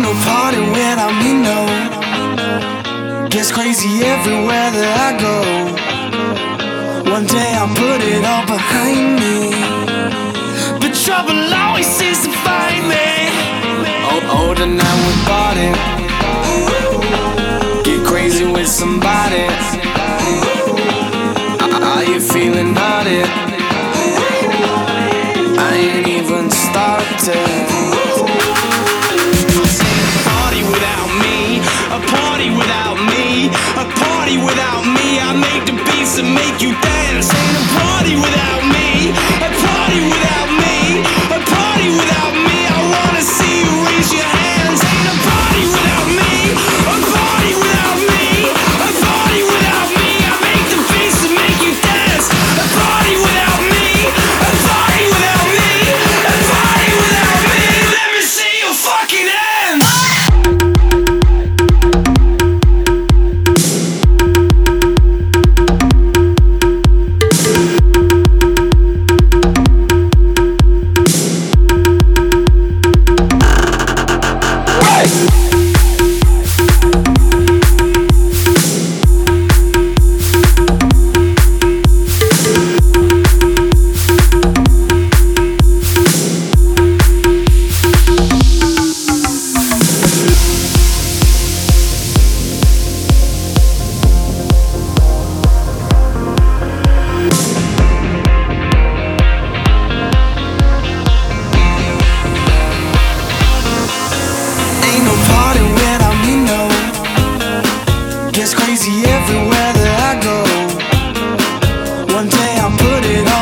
ain't no party when I'm in no. Gets crazy everywhere that I go. One day I'll put it all behind me. But trouble always seems to find me. Oh, oh older now we're partying. Get crazy with somebody. Are you feeling high? to make you Peace. everywhere that I go. One day I'll put it on.